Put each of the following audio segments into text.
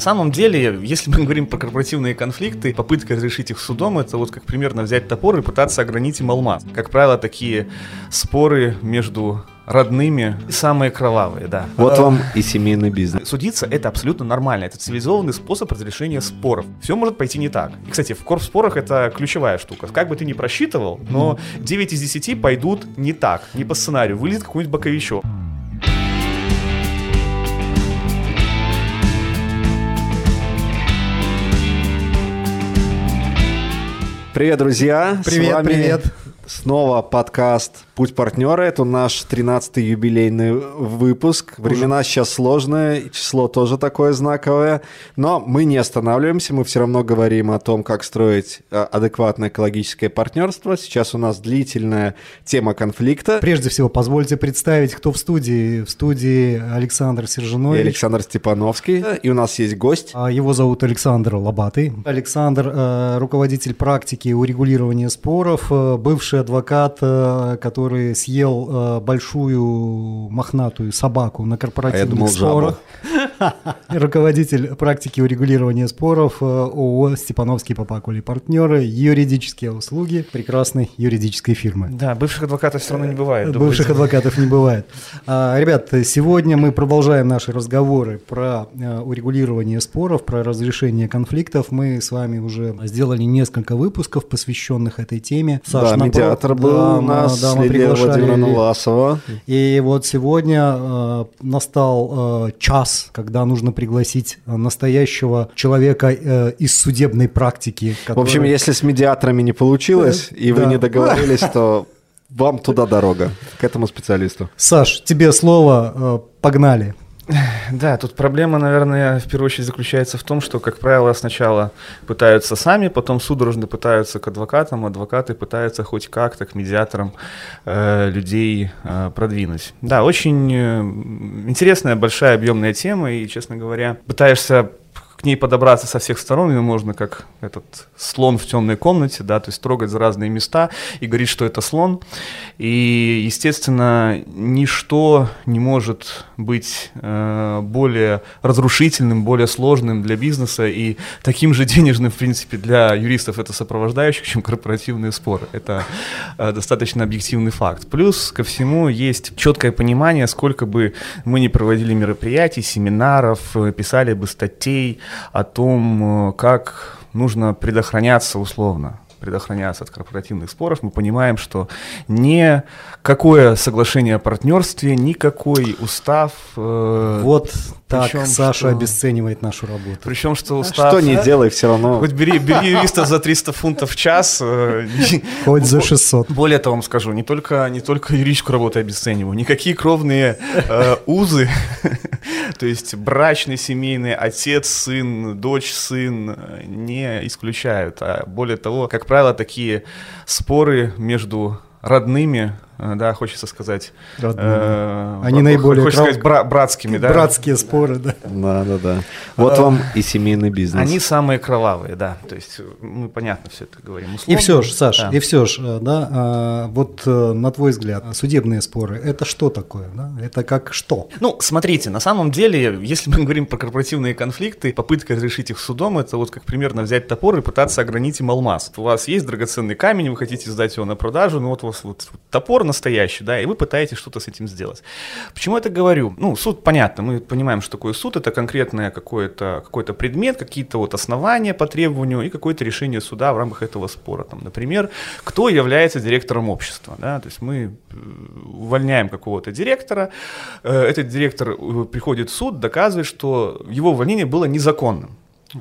На самом деле, если мы говорим про корпоративные конфликты, попытка разрешить их судом, это вот как примерно взять топор и пытаться огранить им алмаз. Как правило, такие споры между родными самые кровавые, да. Вот вам и семейный бизнес. Судиться это абсолютно нормально, это цивилизованный способ разрешения споров. Все может пойти не так. И, кстати, в корпспорах это ключевая штука. Как бы ты ни просчитывал, но 9 из 10 пойдут не так, не по сценарию, вылезет какой-нибудь боковичок. Привет, друзья! Привет, С вами привет. Снова подкаст «Путь партнера». Это наш 13-й юбилейный выпуск. Времена сейчас сложные, и число тоже такое знаковое. Но мы не останавливаемся, мы все равно говорим о том, как строить э, адекватное экологическое партнерство. Сейчас у нас длительная тема конфликта. Прежде всего, позвольте представить, кто в студии. В студии Александр И Сержанович. Александр Степановский. И у нас есть гость. А Его зовут Александр Лобатый. Александр э, руководитель практики урегулирования споров, э, бывший адвокат, э, который съел э, большую мохнатую собаку на корпоративных А думал, спорах. Руководитель практики урегулирования споров э, ООО «Степановский Попакули партнеры», юридические услуги прекрасной юридической фирмы. Да, бывших адвокатов все равно не бывает. Бывших адвокатов не бывает. А, Ребят, сегодня мы продолжаем наши разговоры про урегулирование споров, про разрешение конфликтов. Мы с вами уже сделали несколько выпусков, посвященных этой теме. да, напро- медиатор был Да, у нас, да, мы приглашали Владимировна Ли- Власова. и вот сегодня э, настал э, час, когда нужно пригласить э, настоящего человека э, из судебной практики. В общем, который- если с медиаторами не получилось, и вы Да. не договорились, то вам туда дорога, к этому специалисту. Саш, тебе слово, э, погнали. Да, тут проблема, наверное, в первую очередь заключается в том, что, как правило, сначала пытаются сами, потом судорожно пытаются к адвокатам, адвокаты пытаются хоть как-то к медиаторам э, людей э, продвинуть. Да, очень э, интересная, большая, объемная тема, и, честно говоря, пытаешься к ней подобраться со всех сторон, ее можно как этот слон в темной комнате, да, то есть трогать за разные места и говорить, что это слон. И, естественно, ничто не может быть э, более разрушительным, более сложным для бизнеса и таким же денежным, в принципе, для юристов это сопровождающих, чем корпоративные споры. Это э, достаточно объективный факт. Плюс ко всему есть четкое понимание, сколько бы мы ни проводили мероприятий, семинаров, э, писали бы статей о том, э, как нужно предохраняться условно предохраняться от корпоративных споров, мы понимаем, что никакое соглашение о партнерстве, никакой устав... э, Вот так причем, Саша что- обесценивает нашу работу. Причем, что устав... Что не делай, все равно. Хоть бери, бери юриста за 300 фунтов в час. э, Хоть за 600. Более того, вам скажу, не только, не только юридическую работу я обесцениваю, никакие кровные э, узы, то есть брачный, семейный, отец, сын, дочь, сын э, не исключают. А более того, как правило, такие споры между родными, да, хочется сказать, Родными. э, Они наиболее хочется кров- сказать, бра- братскими, да. Братские споры, да. Да, да, да. Вот вам и семейный бизнес. Они самые кровавые, да. То есть э, мы понятно все это говорим. И все же, Саш, Да. и все же, да, вот э, на твой взгляд, судебные споры, это что такое? да? Это как что? Ну, смотрите, на самом деле, если мы говорим про корпоративные конфликты, попытка разрешить их судом, это вот как примерно взять топор и пытаться огранить им алмаз. У вас есть драгоценный камень, вы хотите сдать его на продажу, ну вот у вас вот топор настоящий, да, и вы пытаетесь что-то с этим сделать. Почему я это говорю? Ну, суд, понятно, мы понимаем, что такое суд, это конкретное какое-то какой предмет, какие-то вот основания по требованию и какое-то решение суда в рамках этого спора. Там, например, кто является директором общества, да, то есть мы э, увольняем какого-то директора, э, этот директор э, приходит в суд, доказывает, что его увольнение было незаконным.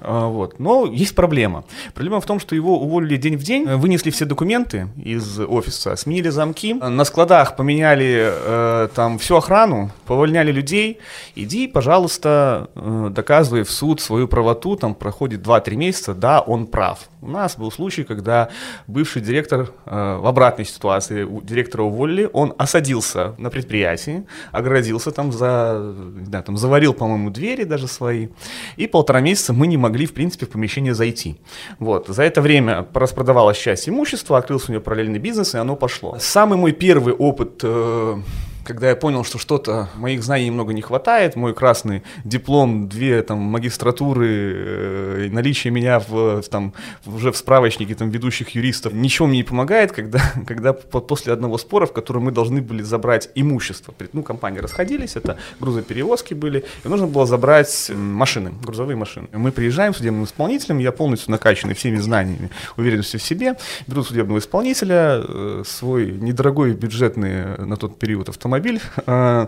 А, Вот. Но есть проблема. Проблема в том, что его уволили день в день, вынесли все документы из офиса, сменили замки, на складах поменяли э, там всю охрану, повольняли людей. Иди, пожалуйста, э, доказывай в суд свою правоту, там проходит 2-3 месяца, да, он прав. У нас был случай, когда бывший директор э, в обратной ситуации, у директора уволили, он осадился на предприятии, оградился там, за, не там заварил, по-моему, двери даже свои, и полтора месяца мы не могли, в принципе, в помещение зайти. Вот. За это время распродавалась часть имущества, открылся у него параллельный бизнес, и оно пошло. Самый мой первый опыт э, когда я понял, что что-то моих знаний немного не хватает, мой красный диплом, две там магистратуры, э, наличие меня в, там, уже в справочнике там, ведущих юристов, ничего мне не помогает, когда, когда после одного спора, в котором мы должны были забрать имущество, ну, компании расходились, это грузоперевозки были, и нужно было забрать машины, грузовые машины. Мы приезжаем судебным исполнителем, я полностью накачанный всеми знаниями, уверенностью в себе, беру судебного исполнителя, э, свой недорогой бюджетный на тот период автомобиль, э,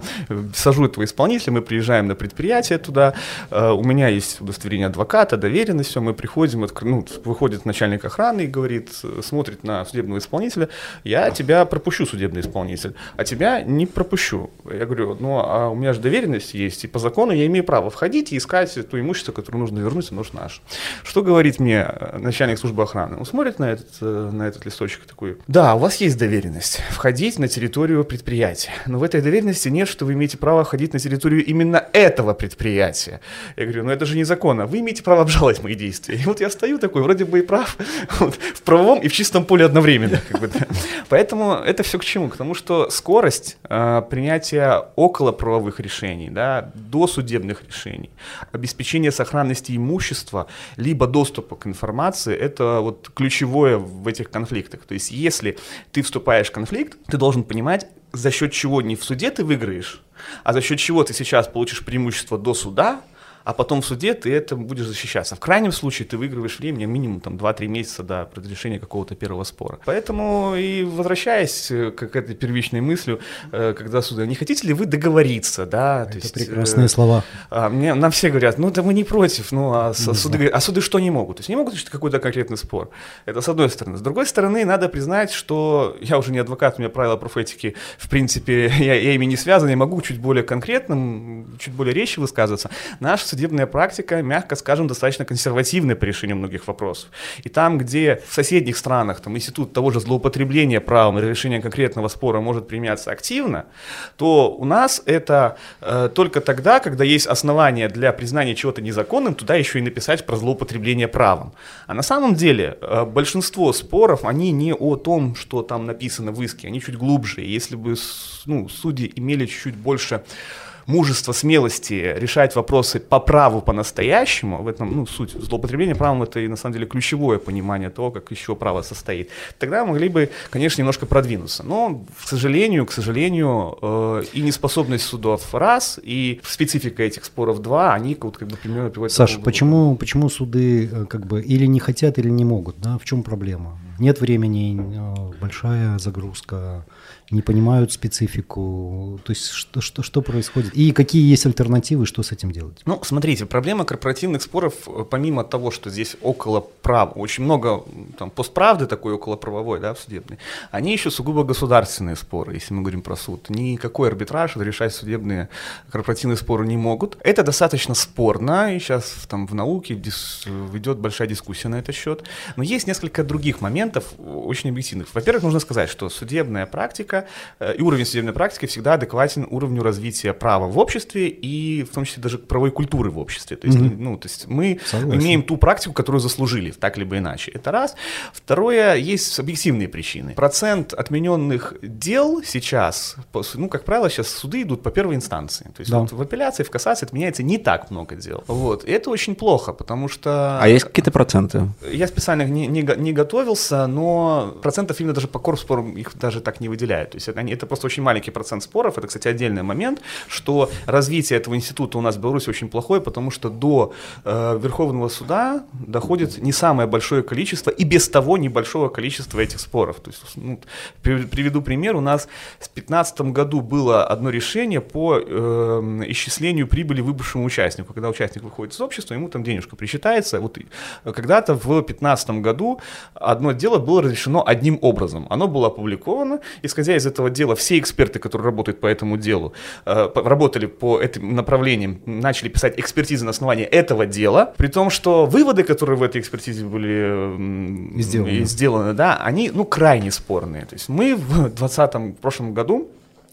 сажу этого исполнителя, мы приезжаем на предприятие туда, э, у меня есть удостоверение адвоката, доверенность, все, мы приходим, ну, выходит начальник охраны и говорит, смотрит на судебного исполнителя, я тебя пропущу, судебный исполнитель, а тебя не пропущу. Я говорю, ну, а у меня же доверенность есть, и по закону я имею право входить и искать то имущество, которое нужно вернуть, оно же наше. Что говорит мне начальник службы охраны? Он смотрит на этот, на этот листочек такой, да, у вас есть доверенность, входить на территорию предприятия, но в этой доверенности нет, что вы имеете право ходить на территорию именно этого предприятия. Я говорю, ну это же незаконно, вы имеете право обжаловать мои действия. И вот я стою такой, вроде бы и прав, вот, в правовом и в чистом поле одновременно. Как бы, да. Поэтому это все к чему? К тому, что скорость э, принятия около правовых решений, да, до судебных решений, обеспечение сохранности имущества, либо доступа к информации, это вот ключевое в этих конфликтах. То есть если ты вступаешь в конфликт, ты должен понимать, за счет чего не в суде ты выиграешь, а за счет чего ты сейчас получишь преимущество до суда, а потом в суде ты это будешь защищаться. В крайнем случае ты выигрываешь время минимум там 2-3 месяца до разрешения какого-то первого спора. Поэтому и возвращаясь э, к этой первичной мыслью, э, когда суды, не хотите ли вы договориться, да? Это есть, прекрасные э, слова. А, мне, нам все говорят, ну да мы не против, ну а, не суды, а суды что не могут? То есть не могут решить какой-то конкретный спор. Это с одной стороны. С другой стороны, надо признать, что я уже не адвокат, у меня правила профетики, в принципе, я, я ими не связан, я могу чуть более конкретным, чуть более речи высказываться. Наш судебная практика, мягко скажем, достаточно консервативная по решению многих вопросов. И там, где в соседних странах там, институт того же злоупотребления правом и решения конкретного спора может применяться активно, то у нас это э, только тогда, когда есть основания для признания чего-то незаконным, туда еще и написать про злоупотребление правом. А на самом деле э, большинство споров, они не о том, что там написано в иске, они чуть глубже. Если бы ну, судьи имели чуть-чуть больше мужества, смелости решать вопросы по праву по-настоящему, в этом ну, суть злоупотребления правом это и на самом деле ключевое понимание того, как еще право состоит, тогда могли бы, конечно, немножко продвинуться. Но, к сожалению, к сожалению, э, и неспособность судов раз, и специфика этих споров два, они вот, как бы примерно приводят Саша, почему, почему суды э, как бы или не хотят, или не могут? Да? В чем проблема? Нет времени, э, большая загрузка, не понимают специфику. То есть что, что, что происходит? И какие есть альтернативы, что с этим делать? Ну, смотрите, проблема корпоративных споров, э, помимо того, что здесь около прав, очень много там, постправды такой около правовой, да, судебной, они еще сугубо государственные споры, если мы говорим про суд. Никакой арбитраж решать судебные корпоративные споры не могут. Это достаточно спорно, и сейчас там в науке ведет большая дискуссия на этот счет. Но есть несколько других моментов, очень объективных. Во-первых, нужно сказать, что судебная практика Э, и уровень судебной практики всегда адекватен уровню развития права в обществе и в том числе даже правовой культуры в обществе. То есть, mm-hmm. ну, то есть мы Согласен. имеем ту практику, которую заслужили, так либо иначе. Это раз. Второе, есть объективные причины. Процент отмененных дел сейчас, ну, как правило, сейчас суды идут по первой инстанции. То есть да. вот в апелляции, в кассации отменяется не так много дел. Вот. И это очень плохо, потому что... А есть какие-то проценты? Я специально не, не, не готовился, но процентов именно даже по корпспорам их даже так не выделяют. То есть это, это просто очень маленький процент споров. Это, кстати, отдельный момент, что развитие этого института у нас в Беларуси очень плохое, потому что до э, Верховного суда доходит не самое большое количество и без того небольшого количества этих споров. То есть, ну, приведу пример. У нас в 2015 году было одно решение по э, исчислению прибыли выбывшему участнику. Когда участник выходит из общества, ему там денежка присчитается. Вот когда-то в 2015 году одно дело было разрешено одним образом. Оно было опубликовано, исходя из из этого дела все эксперты, которые работают по этому делу, э, работали по этим направлениям, начали писать экспертизы на основании этого дела, при том, что выводы, которые в этой экспертизе были сделаны, сделаны да, они ну, крайне спорные. То есть мы в 2020 в прошлом году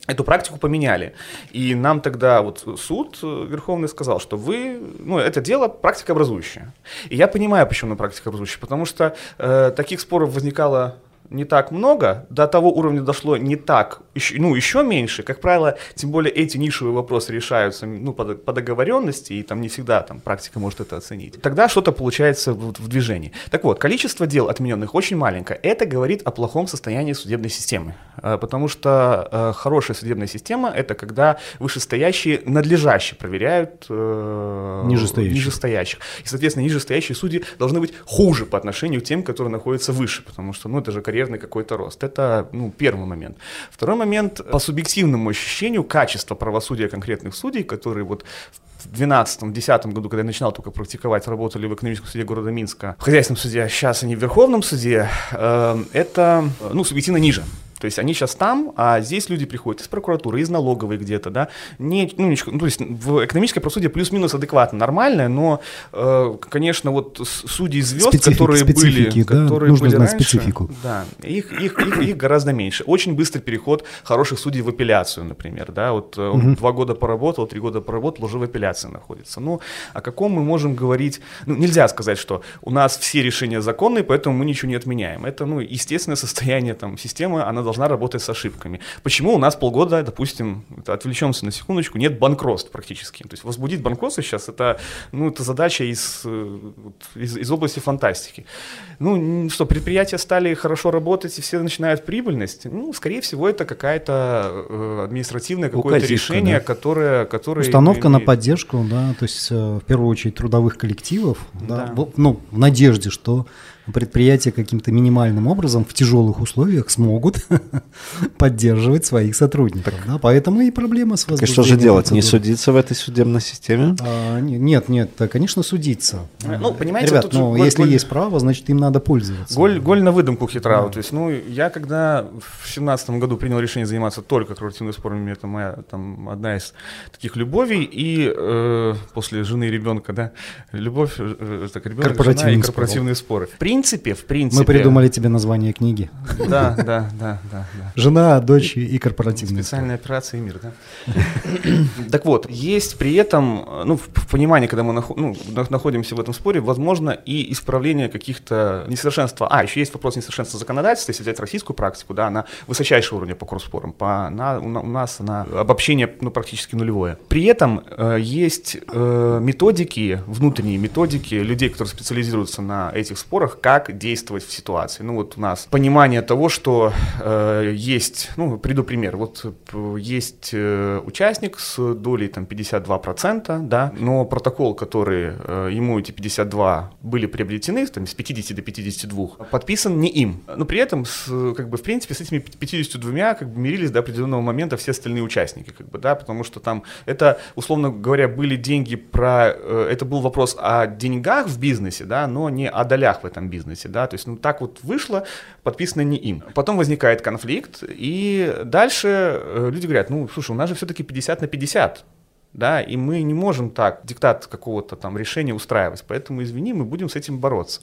эту практику поменяли. И нам тогда вот суд э, Верховный сказал, что вы, ну, это дело практика образующая. И я понимаю, почему на практика образующая, потому что э, таких споров возникало не так много, до того уровня дошло не так еще, ну, еще меньше. Как правило, тем более эти нишевые вопросы решаются ну, по, по договоренности, и там не всегда там, практика может это оценить. Тогда что-то получается в, в движении. Так вот, количество дел отмененных очень маленькое. Это говорит о плохом состоянии судебной системы. Э, потому что э, хорошая судебная система – это когда вышестоящие надлежаще проверяют э, нижестоящих. нижестоящих. И, соответственно, нижестоящие судьи должны быть хуже по отношению к тем, которые находятся выше, потому что ну, это же карьерный какой-то рост. Это ну, первый момент. Второй момент – по субъективному ощущению качества правосудия конкретных судей, которые вот в 2012-2010 году, когда я начинал только практиковать, работали в экономическом суде города Минска, в хозяйственном суде, а сейчас они в Верховном суде, э, это ну, субъективно ниже. То есть они сейчас там, а здесь люди приходят из прокуратуры, из налоговой где-то, да. Не, ну, ничего, ну, то есть в экономическое правосудие плюс-минус адекватно, нормальное, но, э, конечно, вот судьи звезд, Специфик, которые были, да? которые Нужно были знать раньше, специфику. да, их, их, их, их гораздо меньше. Очень быстрый переход хороших судей в апелляцию, например, да. Вот угу. два года поработал, три года поработал, уже в апелляции находится. Ну, о каком мы можем говорить? Ну, нельзя сказать, что у нас все решения законные, поэтому мы ничего не отменяем. Это, ну, естественное состояние там системы, она должна работать с ошибками. Почему у нас полгода, допустим, отвлечемся на секундочку, нет банкротств практически. То есть возбудить банкротство сейчас это, ну, это задача из, э, из, из области фантастики. Ну, что, предприятия стали хорошо работать и все начинают прибыльность? Ну, скорее всего, это какая-то э, административное какое-то решение, да. которое, которое... Установка на поддержку, да, то есть э, в первую очередь трудовых коллективов, да, да. ну, в надежде, что предприятия каким-то минимальным образом в тяжелых условиях смогут поддерживать своих сотрудников. Да? Поэтому и проблема с возбуждением. И что же делать? Процедур. Не судиться в этой судебной системе? А, нет, нет, конечно, судиться. Ну, понимаете, Ребят, ну, голь, если голь... есть право, значит, им надо пользоваться. Голь, голь на выдумку хитра. Да. То есть, ну, я когда в семнадцатом году принял решение заниматься только корпоративными спорами, это моя там одна из таких любовей, и э, после жены и ребенка, да, любовь, э, так, ребенок, жена и корпоративные споры. В принципе, в принципе. Мы придумали тебе название книги. Да, да, да, да. Жена, дочь и корпоративный. Специальная операция «Мир», да. Так вот, есть при этом, ну, в понимании, когда мы ну, находимся в этом споре, возможно и исправление каких-то несовершенств. А, еще есть вопрос несовершенства законодательства, если взять российскую практику, да, она высочайшего уровня по курспорам, по, на, у нас она обобщение ну, практически нулевое. При этом э, есть э, методики, внутренние методики людей, которые специализируются на этих спорах, как действовать в ситуации. Ну вот у нас понимание того, что э, есть, ну приду пример, вот э, есть э, участник с долей там 52%, да, но протокол, который э, ему эти 52 были приобретены, там с 50 до 52, подписан не им. Но при этом, с, как бы в принципе, с этими 52 как бы мирились до определенного момента все остальные участники, как бы, да, потому что там это, условно говоря, были деньги про, э, это был вопрос о деньгах в бизнесе, да, но не о долях в этом бизнесе бизнесе, да, то есть ну так вот вышло, подписано не им. Потом возникает конфликт, и дальше э, люди говорят, ну, слушай, у нас же все-таки 50 на 50, да, и мы не можем так диктат какого-то там решения устраивать, поэтому, извини, мы будем с этим бороться.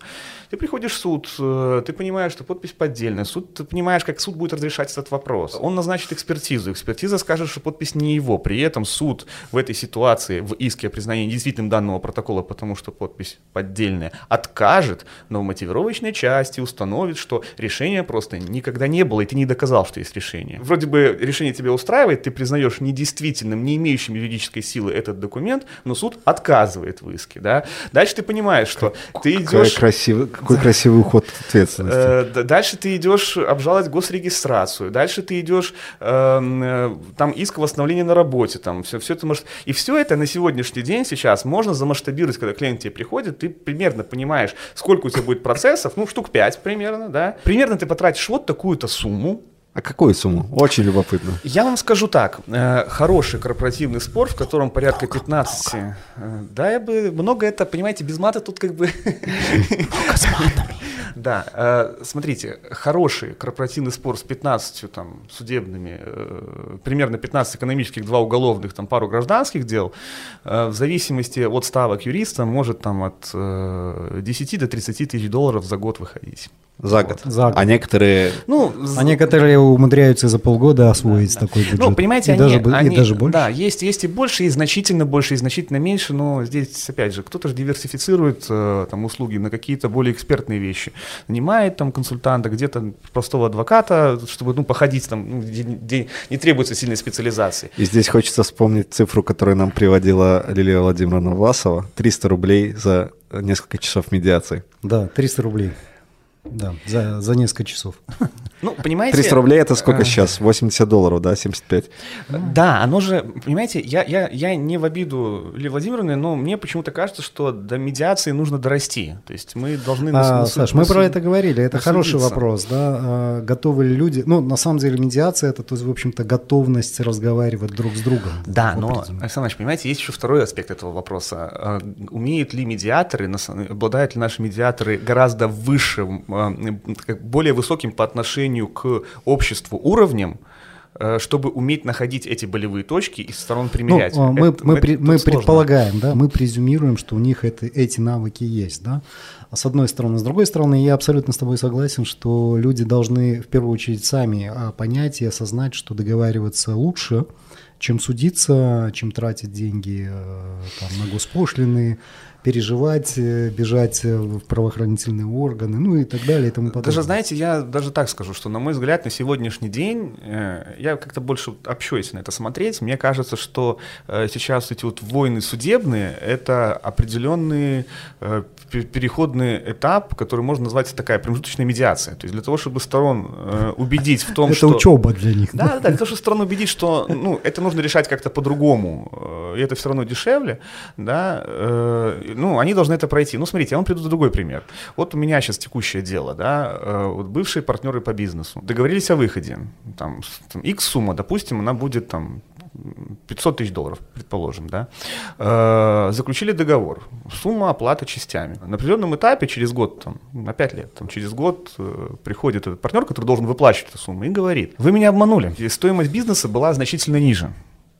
Ты приходишь в суд, э, ты понимаешь, что подпись поддельная, суд, ты понимаешь, как суд будет разрешать этот вопрос. Он назначит экспертизу, экспертиза скажет, что подпись не его, при этом суд в этой ситуации, в иске о признании действительным данного протокола, потому что подпись поддельная, откажет, но в мотивировочной части установит, что решения просто никогда не было, и ты не доказал, что есть решение. Вроде бы решение тебя устраивает, ты признаешь недействительным, не имеющим юридической силы этот документ, но суд отказывает в иске, да. Дальше ты понимаешь, что как, ты идешь... Красивый, какой красивый уход ответственности. Э, дальше ты идешь обжаловать госрегистрацию, дальше ты идешь эм, э, там иск восстановления на работе, там все, все это может... И все это на сегодняшний день сейчас можно замасштабировать, когда клиент тебе приходит, ты примерно понимаешь, сколько у тебя будет процессов, ну, штук 5 примерно, да. Примерно ты потратишь вот такую-то сумму, а какую сумму? Очень любопытно. Я вам скажу так. Э, хороший корпоративный спор, в котором порядка 15... Много. Э, да, я бы... Много это, понимаете, без мата тут как бы... Много с матами. Да, э, смотрите, хороший корпоративный спор с 15 там, судебными, примерно 15 экономических, два уголовных, там пару гражданских дел, в зависимости от ставок юриста может там от 10 до 30 тысяч долларов за год выходить. За год. За год. А некоторые... Ну, А некоторые умудряются за полгода освоить такой бюджет. Ну, понимаете, и они, даже, бо- и они- даже больше. Да, есть, есть и больше, и значительно больше, и значительно меньше, но здесь, опять же, кто-то же диверсифицирует э, там услуги на какие-то более экспертные вещи. Нанимает там консультанта, где-то простого адвоката, чтобы, ну, походить там, ну, где, где не требуется сильной специализации. И здесь хочется вспомнить цифру, которую нам приводила Лилия Владимировна Власова. 300 рублей за несколько часов медиации. Да, 300 рублей. Да, за, за несколько часов. Ну, понимаете... 300 рублей это сколько э, сейчас? 80 долларов, да? 75? Да, оно же, понимаете, я, я, я не в обиду Лилии Владимировны, но мне почему-то кажется, что до медиации нужно дорасти. То есть мы должны... нас- А, нас- Саш, мы про это говорили. Это хороший вопрос, да. А, Готовы ли люди? Ну, на самом деле, медиация это, то есть, в общем-то, готовность разговаривать друг с другом. Да, но. Александр Иванович, понимаете, есть еще второй аспект этого вопроса. А, Умеют ли медиаторы, обладают ли наши медиаторы гораздо высшим, а, более высоким по отношению к обществу уровнем, э, чтобы уметь находить эти болевые точки и со сторон Ну, примерять? а, мы, Это- мы, это при- тут мы сложно. предполагаем, да, мы презюмируем, что у них это, эти навыки есть, да. А С одной стороны. С другой стороны, я абсолютно с тобой согласен, что люди должны в первую очередь сами а, понять и осознать, что договариваться лучше, чем судиться, чем тратить деньги э, там, на госпошлины, переживать, э, бежать э, в правоохранительные органы, ну и так далее и тому подобное. Даже, знаете, я даже так скажу, что, на мой взгляд, на сегодняшний день, э, я как-то больше общаюсь на это смотреть, мне кажется, что сейчас эти вот войны судебные, это определенный пе- переходный этап, который можно назвать такая промежуточная медиация. То есть для того, чтобы сторон э, убедить в том, это что... учеба для них. Да, да, да, для того, чтобы страну убедить, что ну, это нужно решать как-то по-другому, э, и это все равно дешевле, да, э, ну, они должны это пройти. Ну, смотрите, я вам приведу другой пример. Вот у меня сейчас текущее дело, да, э, вот бывшие партнеры по бизнесу договорились о выходе, там, там X сумма, допустим, она будет там 500 тысяч долларов, предположим, да, Э, заключили договор, сумма оплаты частями. На определенном этапе, через год, там, на 5 лет, там, через год э, приходит этот партнер, который должен выплачивать эту сумму, и говорит, вы меня обманули, и стоимость бизнеса была значительно ниже.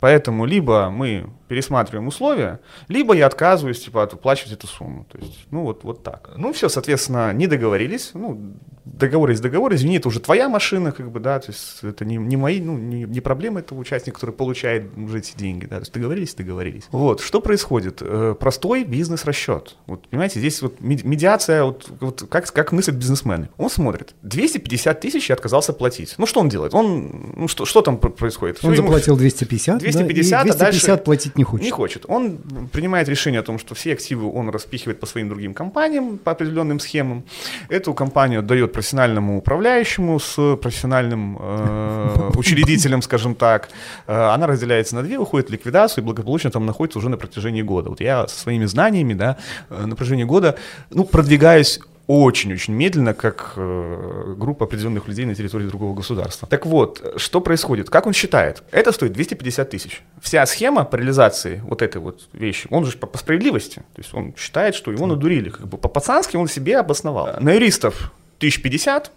Поэтому либо мы пересматриваем условия, либо я отказываюсь типа, от- выплачивать эту сумму. То есть, ну вот, вот так. Ну все, соответственно, не договорились. Ну, договор есть договор, извини, это уже твоя машина, как бы, да, то есть это не, не мои, ну, не, не проблема этого участника, который получает уже эти деньги, да, то есть договорились, договорились. Вот, что происходит? Э, Простой бизнес-расчет. Вот, понимаете, здесь вот мед- медиация, вот, вот как, как мыслят бизнесмены. Он смотрит, 250 тысяч я отказался платить. Ну что он делает? Он, ну что, что там пр- происходит? Он Всё, ему- заплатил 250, да, и 250, а 250 дальше платить не хочет. не хочет. Он принимает решение о том, что все активы он распихивает по своим другим компаниям, по определенным схемам. Эту компанию отдает профессиональному управляющему с профессиональным э, учредителем, скажем так. Э, она разделяется на две, уходит в ликвидацию и благополучно там находится уже на протяжении года. Вот я со своими знаниями, да, э, на протяжении года, ну, продвигаюсь очень-очень медленно, как э, группа определенных людей на территории другого государства. Так вот, что происходит? Как он считает? Это стоит 250 тысяч. Вся схема по реализации вот этой вот вещи, он же по, по справедливости, то есть он считает, что его надурили, как бы по-пацански он себе обосновал. На юристов 1050,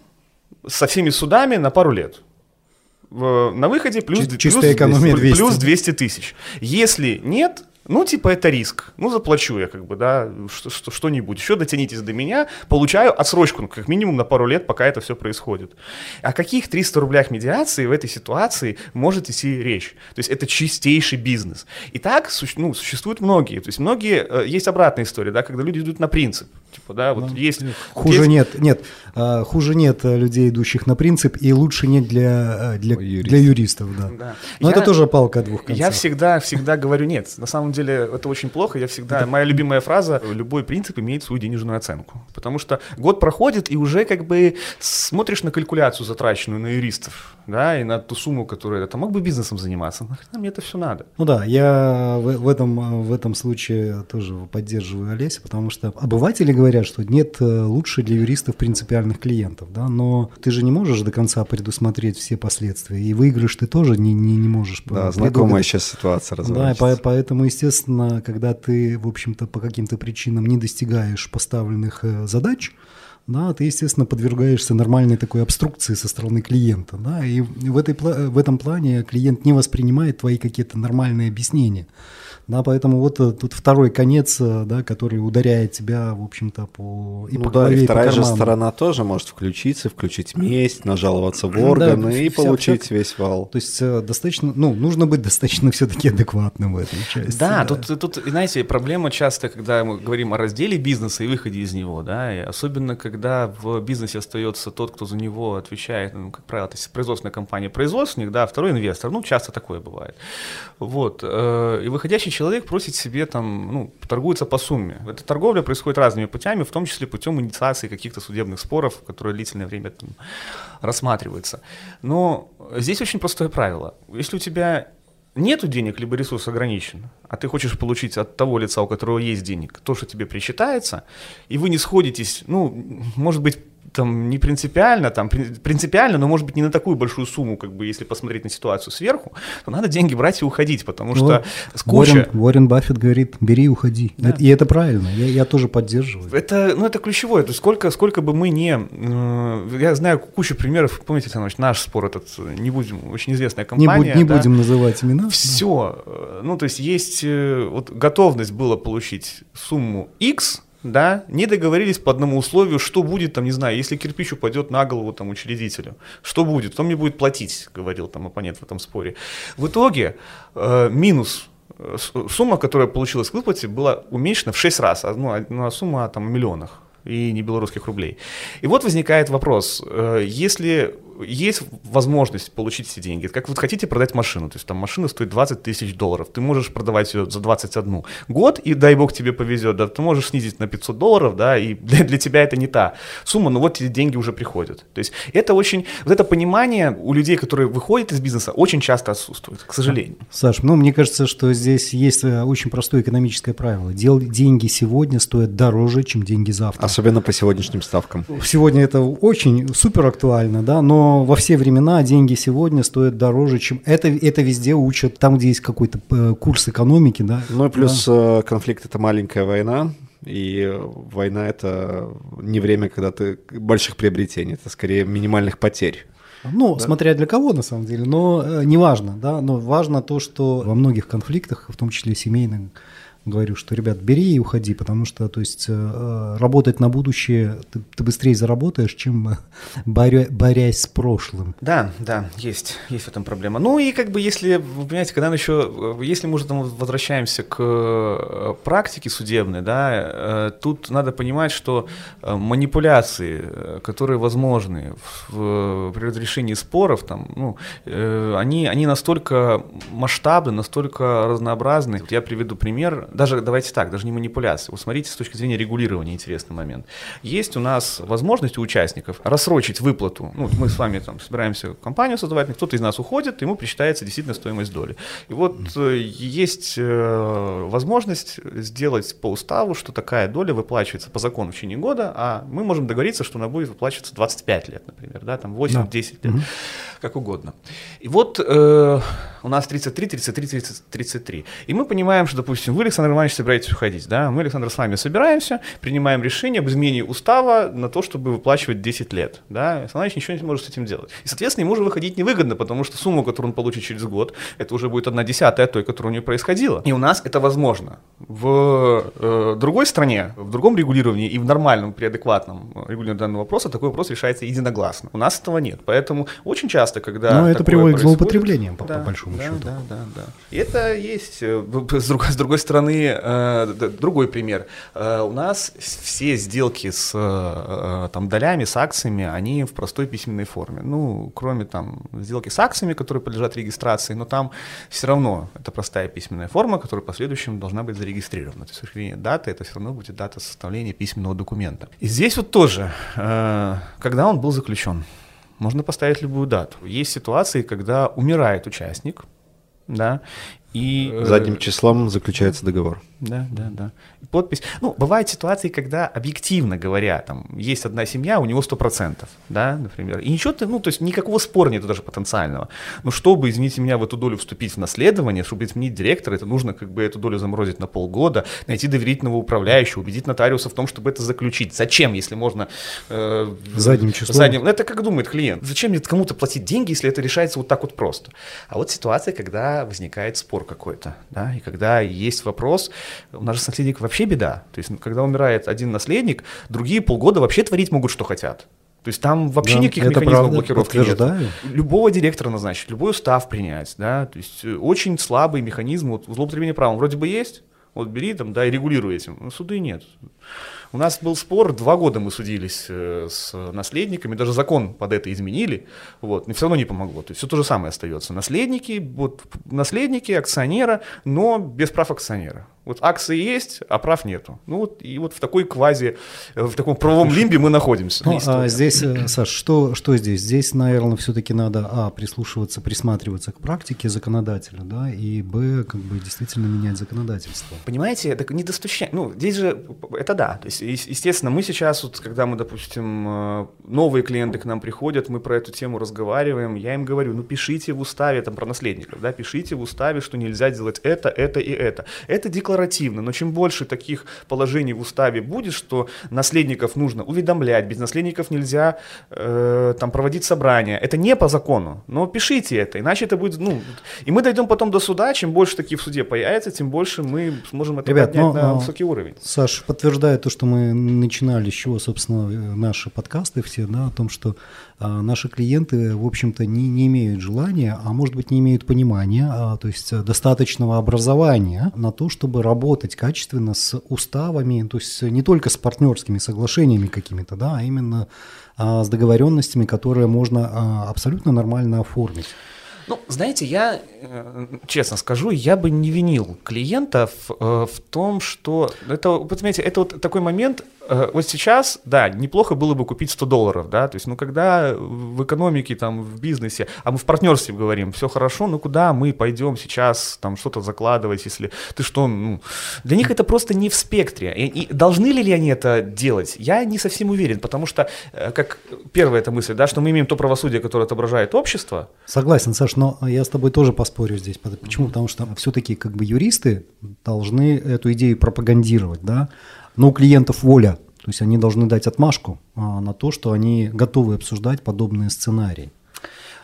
со всеми судами на пару лет. На выходе плюс, чистая плюс, экономия 200. плюс 200 тысяч. Если нет, ну, типа, это риск. Ну, заплачу я, как бы, да, что- что- что-нибудь. Еще дотянитесь до меня, получаю отсрочку, ну, как минимум на пару лет, пока это все происходит. О каких 300 рублях медиации в этой ситуации может идти речь? То есть это чистейший бизнес. И так ну, существуют многие. То есть многие, э, есть обратная история, да, когда люди идут на принцип. Типа, да, вот есть... Ну, Хуже есть- нет, нет, а, хуже нет э, людей, идущих на принцип, и лучше нет для, э, для, Юристов. для юристов, да. Да. Но Я- это тоже палка о двух концах. Я всегда, всегда говорю нет. На самом деле это очень плохо. Я всегда, моя любимая фраза: любой принцип имеет свою денежную оценку, потому что год проходит и уже как бы смотришь на калькуляцию затраченную на юристов, да, и на ту сумму, которая это мог бы бизнесом заниматься. Нахрена мне это все надо? Ну да, я в, в этом, в этом случае тоже поддерживаю Олеся, потому что обыватели говорят, что нет э, лучше для юристов принципиальных клиентов, да, но ты же не можешь до конца предусмотреть все последствия, и выигрыш ты тоже не, не, не можешь Да, знакомая сейчас ситуация Да, и разворачивается. по- поэтому, естественно, когда ты, в общем-то, по каким-то причинам не достигаешь поставленных э, задач, да, ты, естественно, подвергаешься нормальной такой обструкции со стороны клиента, да, и в, этой, в этом плане клиент не воспринимает твои какие-то нормальные объяснения, Да, поэтому вот э, тут второй конец, э, да, который ударяет тебя, в общем-то, по и ну по да, голове, и и по вторая же карману. сторона тоже может включиться, включить месть, нажаловаться в Да, органы и вся- получить вся- весь вал. То есть э, достаточно, ну, нужно быть достаточно все-таки адекватным в этой части. Да, тут, тут, знаете, проблема часто, когда мы говорим о разделе бизнеса и выходе из него, да, и особенно когда в бизнесе остается тот, кто за него отвечает, ну, как правило, то есть производственная компания производственник, да, а второй инвестор, ну, часто такое бывает. Вот, и выходящий человек просит себе там, ну, торгуется по сумме. Эта торговля происходит разными путями, в том числе путем инициации каких-то судебных споров, которые длительное время там, рассматриваются. Но здесь очень простое правило. Если у тебя нету денег, либо ресурс ограничен, а ты хочешь получить от того лица, у которого есть денег, то, что тебе причитается, и вы не сходитесь, ну, может быть, там не принципиально, там при- принципиально, но может быть не на такую большую сумму, как бы если посмотреть на ситуацию сверху, то надо деньги брать и уходить, потому что Вот. с куча... Уоррен, Уоррен Баффет говорит, бери и уходи. Да. И это правильно, я, я тоже поддерживаю. Это, ну, это ключевое. То есть сколько, сколько бы мы не... э, я знаю кучу примеров. Помните, Иванович, наш спор этот, э, не будем, очень известная Не, компания. буд- не да? будем называть имена. Все. Ну, то есть есть э, вот готовность было получить сумму X, да, не договорились по одному условию, что будет, там, не знаю, если кирпич упадет на голову там учредителю, что будет, кто мне будет платить, говорил там оппонент в этом споре. В итоге э, минус э, сумма, которая получилась к выплате, была уменьшена в 6 раз, а, ну, а- ну, а сумма там в миллионах и не белорусских рублей. И вот возникает вопрос, э, если есть возможность получить эти деньги, как вы хотите продать машину, то есть там машина стоит 20 тысяч долларов, ты можешь продавать ее за 21 год, и дай бог тебе повезет, да, ты можешь снизить на 500 долларов, да, и для, для тебя это не та сумма, но вот эти деньги уже приходят. То есть это очень, вот это понимание у людей, которые выходят из бизнеса, очень часто отсутствует, к сожалению. Саш, ну, мне кажется, что здесь есть э, очень простое экономическое правило. Дел, деньги сегодня стоят дороже, чем деньги завтра. Особенно по сегодняшним ставкам. Сегодня это очень супер актуально, да, но во все времена деньги сегодня стоят дороже, чем это, это везде учат, там, где есть какой-то э, курс экономики, да. Ну и плюс э, конфликт это маленькая война, и война это не время, когда ты больших приобретений, это скорее минимальных потерь. Ну, смотря для кого на самом деле, но э, неважно, да, но важно то, что во многих конфликтах, в том числе семейных, говорю, что, ребят, бери и уходи, потому что, то есть, э, работать на будущее ты, ты быстрее заработаешь, чем э, боря- борясь с прошлым. Да, да, есть, есть в этом проблема. Ну и как бы если, вы понимаете, когда мы еще, если мы уже там возвращаемся к э, практике судебной, да, э, тут надо понимать, что э, манипуляции, э, которые возможны в, при разрешении споров, там, ну, э, они, они настолько масштабны, настолько разнообразны. Вот я приведу пример, даже давайте так, даже не манипуляции. Вот смотрите с точки зрения регулирования интересный момент. Есть у нас возможность у участников рассрочить выплату. Ну, мы с вами там собираемся компанию создавать, кто-то из нас уходит, ему причитается действительно стоимость доли. И вот э, есть э, возможность сделать по уставу, что такая доля выплачивается по закону в течение года, а мы можем договориться, что она будет выплачиваться 25 лет, например, да, там 8-10 лет, как угодно. И вот э, у нас 33, 33, 30, 33. И мы понимаем, что, допустим, вы, Александр Иванович, собираетесь уходить, да, мы, Александр, с вами собираемся, принимаем решение об изменении устава на то, чтобы выплачивать 10 лет, да, Александр Иванович ничего не может с этим делать. И, соответственно, ему уже выходить невыгодно, потому что сумма, которую он получит через год, это уже будет одна десятая той, которая у него происходила. И у нас это возможно. В э, другой стране, в другом регулировании и в нормальном, при адекватном регулировании данного вопроса такой вопрос решается единогласно. У нас этого нет. Поэтому очень часто, когда Но это приводит к злоупотреблениям, по- по Да, большому да, счету. Да, да, да. И это есть. э, С другой, с другой стороны, э, д- другой пример. Э, У нас все сделки с э, э, там, долями, с акциями, они в простой письменной форме. Ну, кроме там сделки с акциями, которые подлежат регистрации, но там все равно это простая письменная форма, которая в последующем должна быть зарегистрирована. То есть, с точки зрения даты, это все равно будет дата составления письменного документа. И здесь вот тоже, э, когда он был заключен, можно поставить любую дату. Есть ситуации, когда умирает участник, да, и... Задним числом заключается договор. Да, да, да. И подпись. Ну, бывают ситуации, когда, объективно говоря, там, есть одна семья, у него 100%, да, например. И ничего, ты, ну, то есть никакого спора нету даже потенциального. Но чтобы, извините меня, в эту долю вступить в наследование, чтобы изменить директора, это нужно как бы эту долю заморозить на полгода, найти доверительного управляющего, убедить нотариуса в том, чтобы это заключить. Зачем, если можно... э, Задним числом. задним- ну, это как думает клиент. Зачем мне кому-то платить деньги, если это решается вот так вот просто? А вот ситуация, когда возникает спор какой-то, да, и когда есть вопрос, у нас же с наследником вообще беда. То есть, когда умирает один наследник, другие полгода вообще творить могут, что хотят. То есть там вообще да, никаких механизмов правда, блокировки нет. Любого директора назначить, любой устав принять, да, то есть э, очень слабый механизм вот, злоупотребления правом вроде бы есть, вот бери там, да, и регулируй этим, но суды нет. У нас был спор, два года мы судились э, с наследниками, даже закон под это изменили, вот, но все равно не помогло. То есть все то же самое остается. Наследники, вот, наследники акционера, но без прав акционера. Вот акции есть, а прав нету. Ну вот и вот в такой квази, э, в таком правовом лимбе мы находимся. Ну, а здесь, э, Саш, что, что здесь? Здесь, наверное, все-таки надо, а, прислушиваться, присматриваться к практике законодателя, да, и, б, как бы действительно менять законодательство. Понимаете, это недостучание. Ну, здесь же, это да. То есть, естественно, мы сейчас, вот, когда мы, допустим, э, новые клиенты к нам приходят, мы про эту тему разговариваем, я им говорю, ну, пишите в уставе, там, про наследников, да, пишите в уставе, что нельзя делать это, это и это. Это декларация декларативно, но чем больше таких положений в уставе будет, что наследников нужно уведомлять, без наследников нельзя э, там проводить собрания, это не по закону, но пишите это, иначе это будет, ну, и мы дойдем потом до суда, чем больше таких в суде появится, тем больше мы сможем это Ребят, поднять но, на высокий уровень. Саш, подтверждает то, что мы начинали, с чего, собственно, наши подкасты все, да, о том, что а, наши клиенты, в общем-то, не, не имеют желания, а может быть не имеют понимания, а, то есть э, достаточного образования на то, чтобы работать качественно с уставами, то есть не только с партнерскими соглашениями какими-то, да, а именно а, с договоренностями, которые можно а, абсолютно нормально оформить. Ну, знаете, я, э, честно скажу, я бы не винил клиентов э, в том, что... Это, понимаете, это вот такой момент, вот сейчас, да, неплохо было бы купить 100 долларов, да, то есть, ну, когда в экономике, там, в бизнесе, а мы в партнерстве говорим, все хорошо, ну, куда мы пойдем сейчас, там, что-то закладывать, если ты что, ну, для них это просто не в спектре, и, и должны ли они это делать, я не совсем уверен, потому что, э, как первая эта мысль, да, что мы имеем то правосудие, которое отображает общество. Согласен, Саш, но я с тобой тоже поспорю здесь, почему, потому что все-таки, как бы, юристы должны эту идею пропагандировать, да, но у клиентов воля. То есть они должны дать отмашку а, на то, что они готовы обсуждать подобные сценарии.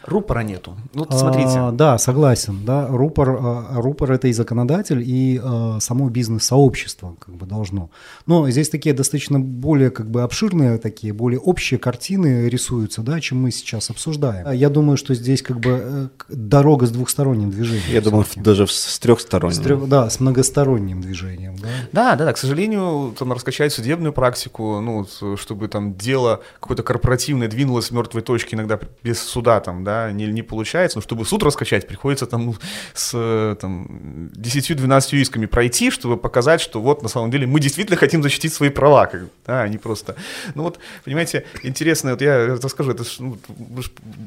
Рупора нету. Ну, смотрите. А, да, согласен. Да, рупор, а, рупор это и законодатель, и а, само бизнес-сообщество как бы должно. Но здесь такие достаточно более как бы обширные, такие более общие картины рисуются, да, чем мы сейчас обсуждаем. Я думаю, что здесь как бы э, дорога с двухсторонним движением. Я думаю, даже с трехсторонним. С трех, да, с многосторонним движением. Да, да, да, да. К сожалению, там раскачать судебную практику, ну, чтобы там дело какое-то корпоративное двинулось с мертвой точки иногда без суда, там, да, не, не получается, но чтобы суд раскачать, приходится там ну, с там, 10-12 исками пройти, чтобы показать, что вот на самом деле мы действительно хотим защитить свои права, как, да, а не просто. Ну вот, понимаете, интересно, вот я расскажу, это ну,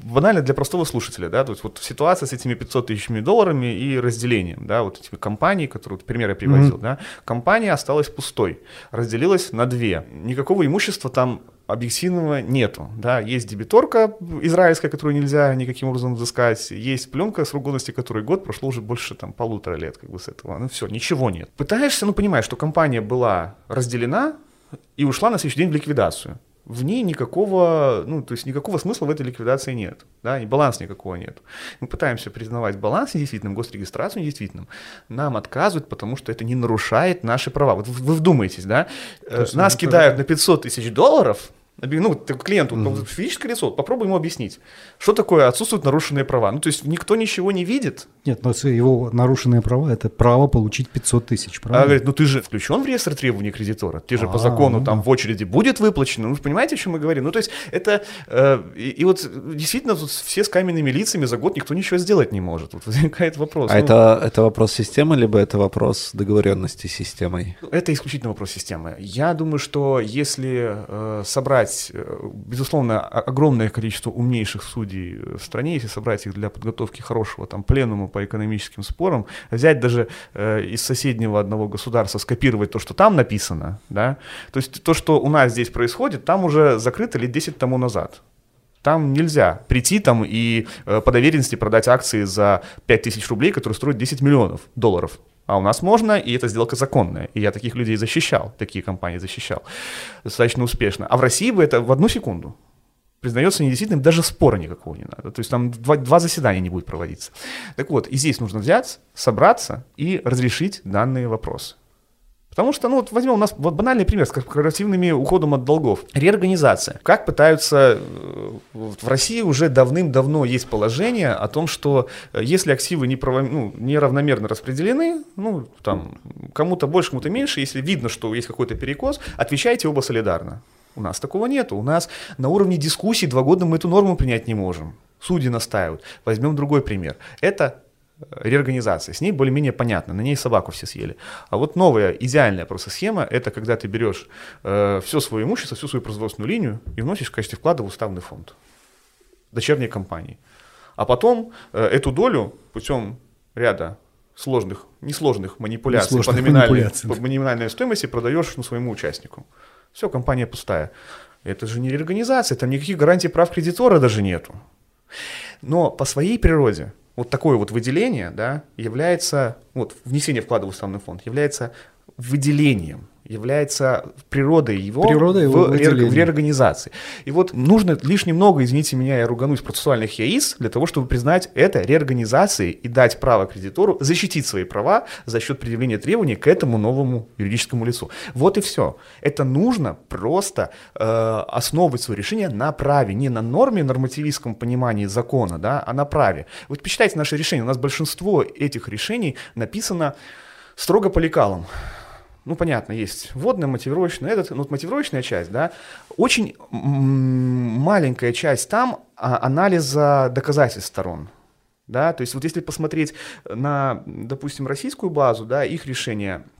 банально для простого слушателя, да, то есть вот ситуация с этими 500 тысячами долларами и разделением, да, вот этими компании, которые, вот, пример я приводил, mm-hmm. да, компания осталась пустой, разделилась на две, никакого имущества там объективного нету. Да, есть дебиторка израильская, которую нельзя никаким образом взыскать, есть пленка срок годности, которой год, прошло уже больше там полутора лет как бы с этого. Ну все, ничего нет. Пытаешься, ну понимаешь, что компания была разделена и ушла на следующий день в ликвидацию. В ней никакого, ну, то есть никакого смысла в этой ликвидации нет, да, и баланс никакого нет. Мы пытаемся признавать баланс недействительным, госрегистрацию недействительным. Нам отказывают, потому что это не нарушает наши права. Вот вы вдумайтесь, да, нас кидают на 500 тысяч долларов, ну, клиенту, mm-hmm. физическое лицо, попробуй ему объяснить, что такое отсутствуют нарушенные права. Ну, то есть никто ничего не видит. Нет, но его нарушенные права – это право получить 500 тысяч, правильно? А говорит, ну ты же включен в реестр требований кредитора, ты же А-а-а. по закону ну там в очереди будет выплачено. Ну, вы понимаете, о чем мы говорим? Ну, то есть это, э, и, и вот действительно тут все с каменными лицами за год никто ничего сделать не может. Вот возникает вопрос. А ну, это, это вопрос системы, либо это вопрос договоренности с системой? Это исключительно вопрос системы. Я думаю, что если э, собрать собрать, э, безусловно, огромное количество умнейших судей в стране, если собрать их для подготовки хорошего там пленума по экономическим спорам, взять даже э, из соседнего одного государства, скопировать то, что там написано, да, то есть то, что у нас здесь происходит, там уже закрыто лет 10 тому назад. Там нельзя прийти там и э, по доверенности продать акции за 5000 рублей, которые стоят 10 миллионов долларов. А у нас можно, и эта сделка законная. И я таких людей защищал, такие компании защищал достаточно успешно. А в России бы это в одну секунду. признается недействительным, даже спора никакого не надо. То есть там два, два заседания не будет проводиться. Так вот, и здесь нужно взять, собраться и разрешить данные вопросы. Потому что, ну вот возьмем у нас вот банальный пример с корпоративными уходом от долгов. Реорганизация. Как пытаются, э, в России уже давным-давно есть положение о том, что э, если активы неправо, ну, неравномерно распределены, ну там кому-то больше, кому-то меньше, если видно, что есть какой-то перекос, отвечайте оба солидарно. У нас такого нету. У нас на уровне дискуссий два года мы эту норму принять не можем. Судьи настаивают. Возьмем другой пример. Это реорганизация. С ней более-менее понятно, на ней собаку все съели. А вот новая, идеальная просто схема, это когда ты берешь э, все свое имущество, всю свою производственную линию и вносишь в качестве вклада в уставный фонд дочерней компании. А потом э, эту долю путем ряда сложных, несложных манипуляций несложных по, номинальной, манипуляций. по номинальной стоимости продаешь ну, своему участнику. Все, компания пустая. Это же не реорганизация, там никаких гарантий прав кредитора даже нету. Но по своей природе вот такое вот выделение, да, является, вот внесение вклада в уставный фонд является выделением является природой его, Природа его в, ре, в реорганизации. И вот нужно лишь немного, извините меня, я руганусь процессуальных яиц для того, чтобы признать это реорганизацией и дать право кредитору защитить свои права за счет предъявления требований к этому новому юридическому лицу. Вот и все. Это нужно просто э, основывать свое решение на праве, не на норме нормативистском понимании закона, да, а на праве. Вот почитайте наши решения. У нас большинство этих решений написано строго по лекалам ну, понятно, есть вводная, мотивировочная, этот, ну, вот мотивировочная часть, да, очень маленькая часть там а, анализа доказательств сторон, да, то есть вот если посмотреть на, допустим, российскую базу, да, их решения а,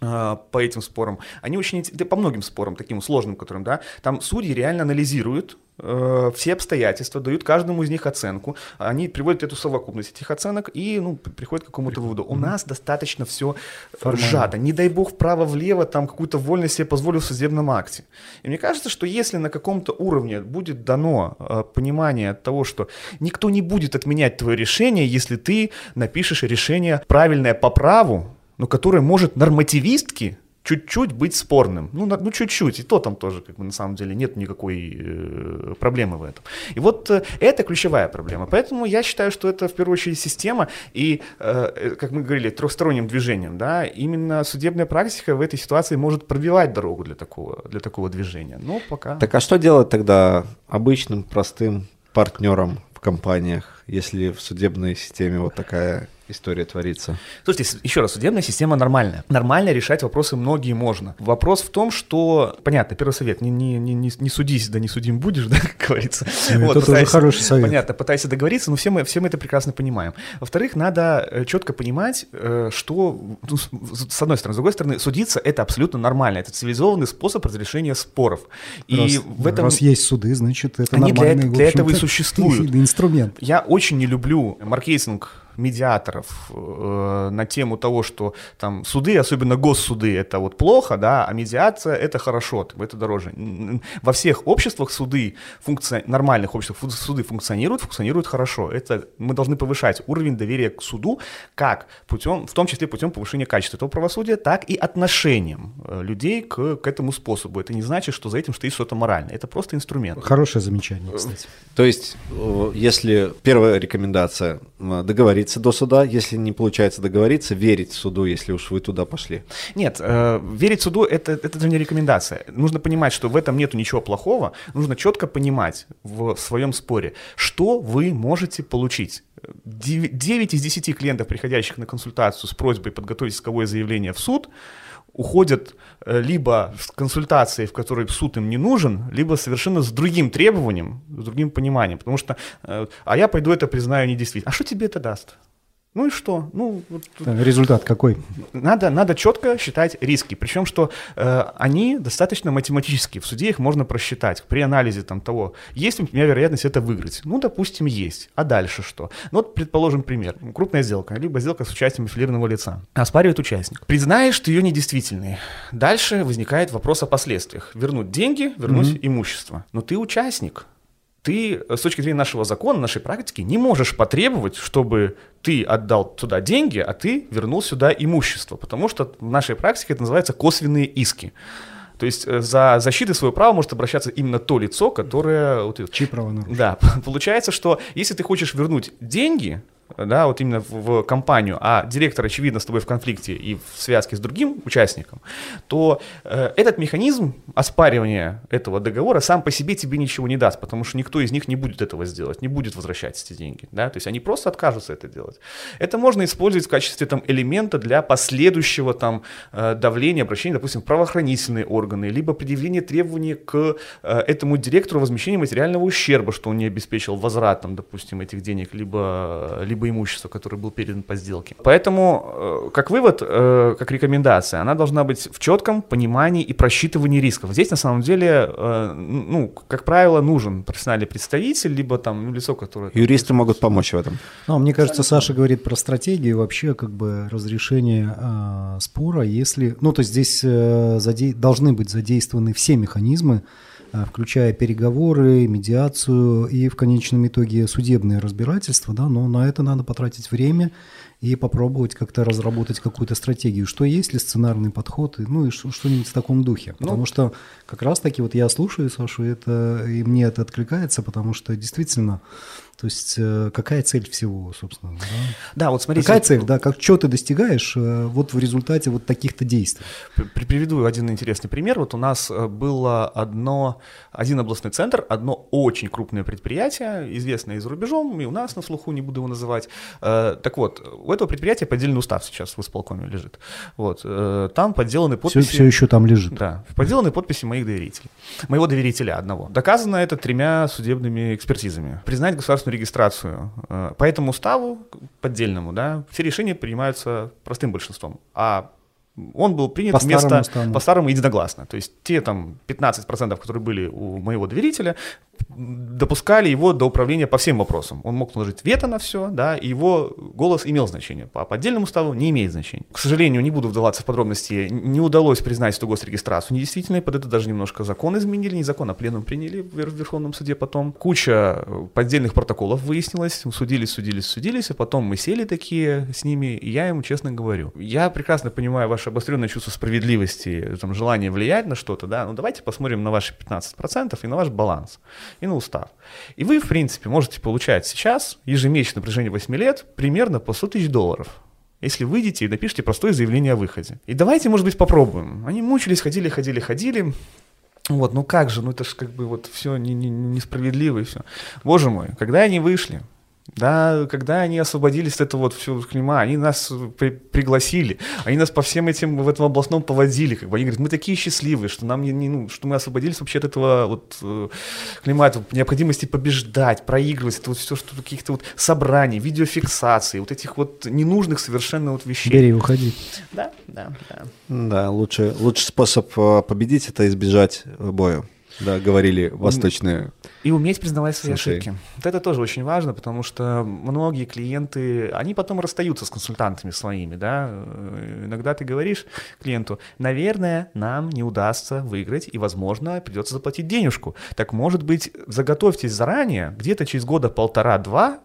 по этим спорам, они очень, да, по многим спорам, таким сложным, которым, да, там судьи реально анализируют Э, все обстоятельства, дают каждому из них оценку, они приводят эту совокупность этих оценок и ну, приходят к какому-то выводу. У нас достаточно все сжато. Не дай бог вправо-влево, там какую-то вольность себе позволил в судебном акте. И мне кажется, что если на каком-то уровне будет дано э, понимание того, что никто не будет отменять твое решение, если ты напишешь решение правильное по праву, но которое может нормативистки чуть-чуть быть спорным. Ну, ну, чуть-чуть. И то там тоже, как бы, на самом деле, нет никакой э, проблемы в этом. И вот э, это ключевая проблема. Поэтому я считаю, что это в первую очередь система и, э, э как мы говорили, трехсторонним движением, да, именно судебная практика в этой ситуации может пробивать дорогу для такого, для такого движения. Но пока... Так а что делать тогда обычным, простым партнерам в компаниях, если в судебной системе вот такая история творится. Слушайте, еще раз, судебная система нормальная. Нормально решать вопросы многие можно. Вопрос в том, что, понятно, первый совет, не, не, не, не судись, да не судим будешь, да, как говорится. Ну, вот, это тоже хороший совет. Понятно, пытайся договориться, но все мы, все мы это прекрасно понимаем. Во-вторых, надо э, четко понимать, э, что, ну, с одной стороны, с другой стороны, судиться это абсолютно нормально, это цивилизованный способ разрешения споров. И раз, в этом... раз есть суды, значит, это Они нормальный, для, для этого и существуют. Инструмент. Я очень не люблю маркетинг медиаторов э, на тему того, что там суды, особенно госсуды, это вот плохо, да, а медиация это хорошо, это дороже. Во всех обществах суды, функци... нормальных обществах суды функционируют, функционируют хорошо. Это мы должны повышать уровень доверия к суду, как путем, в том числе путем повышения качества этого правосудия, так и отношением э, людей к, к этому способу. Это не значит, что за этим стоит что-то моральное. Это просто инструмент. Хорошее замечание, кстати. То есть, э, если первая рекомендация договориться договориться до суда, если не получается договориться, верить суду, если уж вы туда пошли. Нет, э, верить суду это, это даже не рекомендация. Нужно понимать, что в этом нету ничего плохого. Нужно четко понимать в своем споре, что вы можете получить. 9 из 10 клиентов, приходящих на консультацию с просьбой подготовить исковое заявление в суд, уходят э, либо с консультацией, в которой суд им не нужен, либо совершенно с другим требованием, с другим пониманием. Потому что, э, а я пойду это признаю недействительным. А что тебе это даст? Ну и что? Ну, вот, Результат какой? Надо, надо четко считать риски. Причем, что э, они достаточно математические. В суде их можно просчитать. При анализе там, того, есть ли у меня вероятность это выиграть. Ну, допустим, есть. А дальше что? Ну, вот, предположим, пример. Крупная сделка, либо сделка с участием аффилированного лица. Оспаривает участник. Признаешь ты ее недействительной. Дальше возникает вопрос о последствиях. Вернуть деньги, вернуть mm-hmm. имущество. Но ты участник ты с точки зрения нашего закона, нашей практики, не можешь потребовать, чтобы ты отдал туда деньги, а ты вернул сюда имущество, потому что в нашей практике это называется косвенные иски. То есть э, за защитой своего права может обращаться именно то лицо, которое... Чьи права нарушены? Да, получается, что если ты хочешь вернуть деньги, да, вот именно в, в компанию, а директор, очевидно, с тобой в конфликте и в связке с другим участником, то э, этот механизм оспаривания этого договора сам по себе тебе ничего не даст, потому что никто из них не будет этого сделать, не будет возвращать эти деньги, да, то есть они просто откажутся это делать. Это можно использовать в качестве там элемента для последующего там э, давления, обращения, допустим, в правоохранительные органы, либо предъявления требований к э, этому директору возмещения материального ущерба, что он не обеспечил возврат, там, допустим, этих денег, либо, либо либо имущество, которое был передан по сделке. Поэтому, э, как вывод, э, как рекомендация, она должна быть в четком понимании и просчитывании рисков. Здесь, на самом деле, э, ну, как правило, нужен профессиональный представитель, либо там ну, лицо, которое... Юристы могут помочь в этом. Ну, мне кажется, Саша говорит про стратегию вообще как бы разрешения э, спора, если... Ну, то есть здесь э, заде... должны быть задействованы все механизмы, включая переговоры, медиацию и в конечном итоге судебное разбирательство, да, но на это надо потратить время и попробовать как-то разработать какую-то стратегию, что есть ли сценарный подход, ну и что-нибудь в таком духе. Ну, потому что как раз-таки вот я слушаю Сашу, это, и мне это откликается, потому что действительно то есть э, какая цель всего, собственно? Да, да вот смотрите. Какая цель, да, как что ты достигаешь э, вот в результате вот таких-то действий? Приведу один интересный пример. Вот у нас э, было одно, один областной центр, одно очень крупное предприятие, известное за рубежом, и у нас на слуху, не буду его называть. Так вот, у этого предприятия поддельный устав сейчас в исполкоме лежит. Вот, там подделаны подписи... Все, все еще там лежит. Да, подделаны подписи моих доверителей. Моего доверителя одного. Доказано это тремя судебными экспертизами. Признать государственную государственную регистрацию. Э, по этому уставу поддельному, да, все решения принимаются простым большинством, а он был принят по вместо старому по старому единогласно. То есть те там 15%, которые были у моего доверителя, допускали его до управления по всем вопросам. Он мог наложить вето на все, да, и его голос имел значение. По поддельному уставу не имеет значения. К сожалению, не буду вдаваться в подробности, не удалось признать эту госрегистрацию недействительной, под это даже немножко закон изменили, не закон, а пленум приняли в Верховном суде потом. Куча поддельных протоколов выяснилось, судились, судились, судились, а потом мы сели такие с ними, и я ему честно говорю, я прекрасно понимаю ваше обостренное чувство справедливости, там, желание влиять на что-то, да, ну давайте посмотрим на ваши 15% и на ваш баланс и на устав. И вы, в принципе, можете получать сейчас ежемесячно на протяжении 8 лет примерно по 100 тысяч долларов. Если выйдете и напишите простое заявление о выходе. И давайте, может быть, попробуем. Они мучились, ходили, ходили, ходили. Вот, ну как же, ну это же как бы вот все не, не, и все. Боже мой, когда они вышли, да, когда они освободились от этого вот всего клима, они нас при пригласили, они нас по всем этим в этом областном поводили, как бы они говорят, мы такие счастливые, что нам не, не ну, что мы освободились вообще от этого вот э, климата, необходимости побеждать, проигрывать, это вот все, что каких-то вот собраний, видеофиксации, вот этих вот ненужных совершенно вот вещей. Бери, уходи. Да, да, да. Да, лучший, лучший способ э, победить это избежать боя. Да, говорили восточные. И уметь признавать свои сенсей. ошибки. Вот это тоже очень важно, потому что многие клиенты, они потом расстаются с консультантами своими, да. Иногда ты говоришь клиенту, наверное, нам не удастся выиграть, и, возможно, придется заплатить денежку. Так, может быть, заготовьтесь заранее, где-то через года полтора-два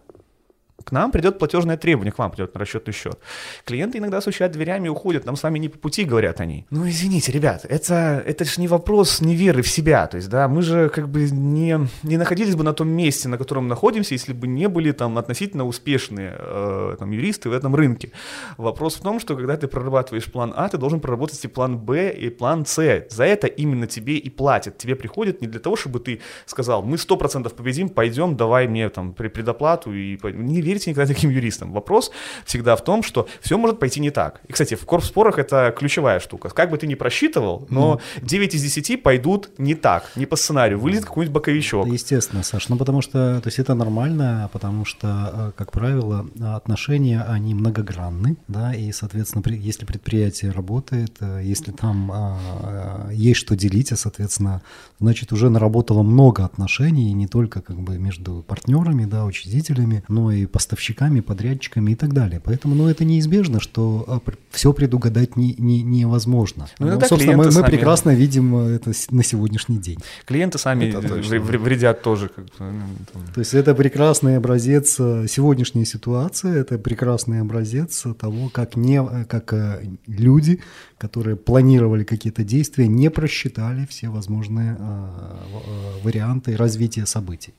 к нам придет платежное требование, к вам придет на расчетный счет. Клиенты иногда стучат дверями и уходят, нам с вами не по пути, говорят они. Ну, извините, ребят, это, это же не вопрос неверы в себя, то есть, да, мы же как бы не, не находились бы на том месте, на котором находимся, если бы не были там относительно успешные э, там, юристы в этом рынке. Вопрос в том, что когда ты прорабатываешь план А, ты должен проработать и план Б, и план С. За это именно тебе и платят. Тебе приходят не для того, чтобы ты сказал, мы 100% победим, пойдем, давай мне там предоплату, и не верите никогда таким юристам. Вопрос всегда в том, что все может пойти не так. И, кстати, в корпспорах это ключевая штука. Как бы ты ни просчитывал, но mm. 9 из 10 пойдут не так, не по сценарию. Вылезет какой-нибудь боковичок. Естественно, Саш. Ну, потому что, то есть это нормально, потому что, э, как правило, отношения, они многогранны, да, и, соответственно, если предприятие работает, э, если там а, есть что делить, а, соответственно, значит, уже наработало много отношений, не только как бы между партнерами, да, учредителями, но и поставщиками, подрядчиками и так далее. Поэтому, ну, это неизбежно, что а, все предугадать не, не, невозможно. Ну, Ну, собственно, мы, мы сами- прекрасно видим э, это на сегодняшний день. Клиенты сами вре- вредят тоже. Как ну. То есть это прекрасный образец э, сегодняшней ситуации, это прекрасный образец того, как, не, э, как э, люди, которые планировали какие-то действия, не просчитали все возможные э, э, варианты развития событий.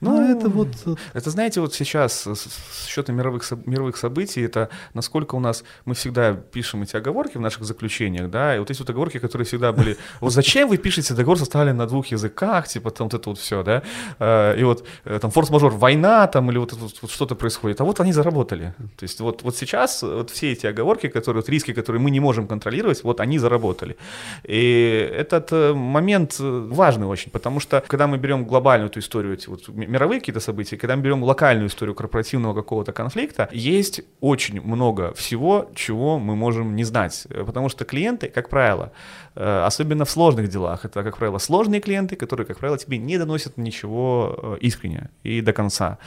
Ну, Ну, это вот... э, Это, знаете, вот сейчас с с счета мировых, мировых событий, это насколько у нас, мы всегда пишем эти оговорки в наших заключениях, да, и вот эти вот оговорки, которые всегда были, вот зачем вы пишете договор составлен на двух языках, типа там вот это вот все, да, Э, и вот э, там форс-мажор, война там или вот, вот- вот что-то происходит, а вот они заработали. То есть вот, вот сейчас вот все эти оговорки, которые, вот риски, которые мы не можем контролировать, вот они заработали. И этот э, момент важный очень, потому что когда мы берем глобальную эту историю, эти вот ми- мировые какие-то события, когда мы берем локальную историю корпоративного какого-то конфликта, есть очень много всего, чего мы можем не знать. Э, Потому что клиенты, как правило, э, особенно в сложных делах, это, как правило, сложные клиенты, которые, как правило, тебе не доносят ничего э, искренне и до конца.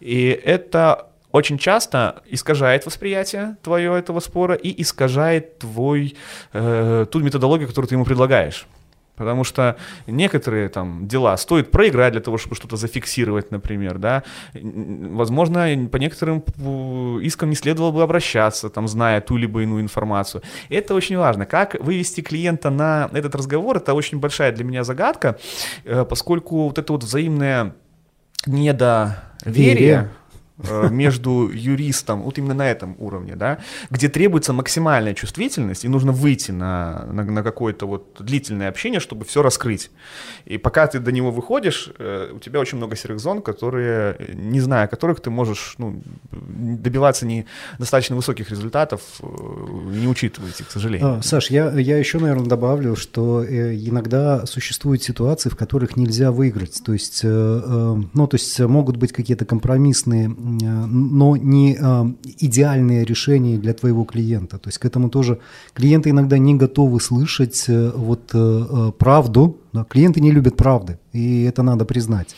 И это очень часто искажает восприятие твое этого спора и искажает твой, э, ту методологию, которую ты ему предлагаешь. Потому что некоторые там дела стоит проиграть для того, чтобы что-то зафиксировать, например, да. Возможно, по некоторым искам не следовало бы обращаться, там, зная ту либо иную информацию. Это очень важно. Как вывести клиента на этот разговор, это очень большая для меня загадка, э, поскольку вот это вот взаимное недоверие Верие. Э, между юристом, вот именно на этом уровне, да, где требуется максимальная чувствительность, и нужно выйти на, на, на какое-то вот длительное общение, чтобы все раскрыть. И пока ты до него выходишь, э, у тебя очень много серых зон, которые, не зная которых, ты можешь ну, добиваться не достаточно высоких результатов, э, не учитывая их, к сожалению. А, Саш, я, я еще, наверное, добавлю, что иногда существуют ситуации, в которых нельзя выиграть. То есть, ну, то есть могут быть какие-то компромиссные, но не э, идеальные решения для твоего клиента. То есть к этому тоже клиенты иногда не готовы слышать э, вот э, э, правду. Клиенты не любят правды, и это надо признать.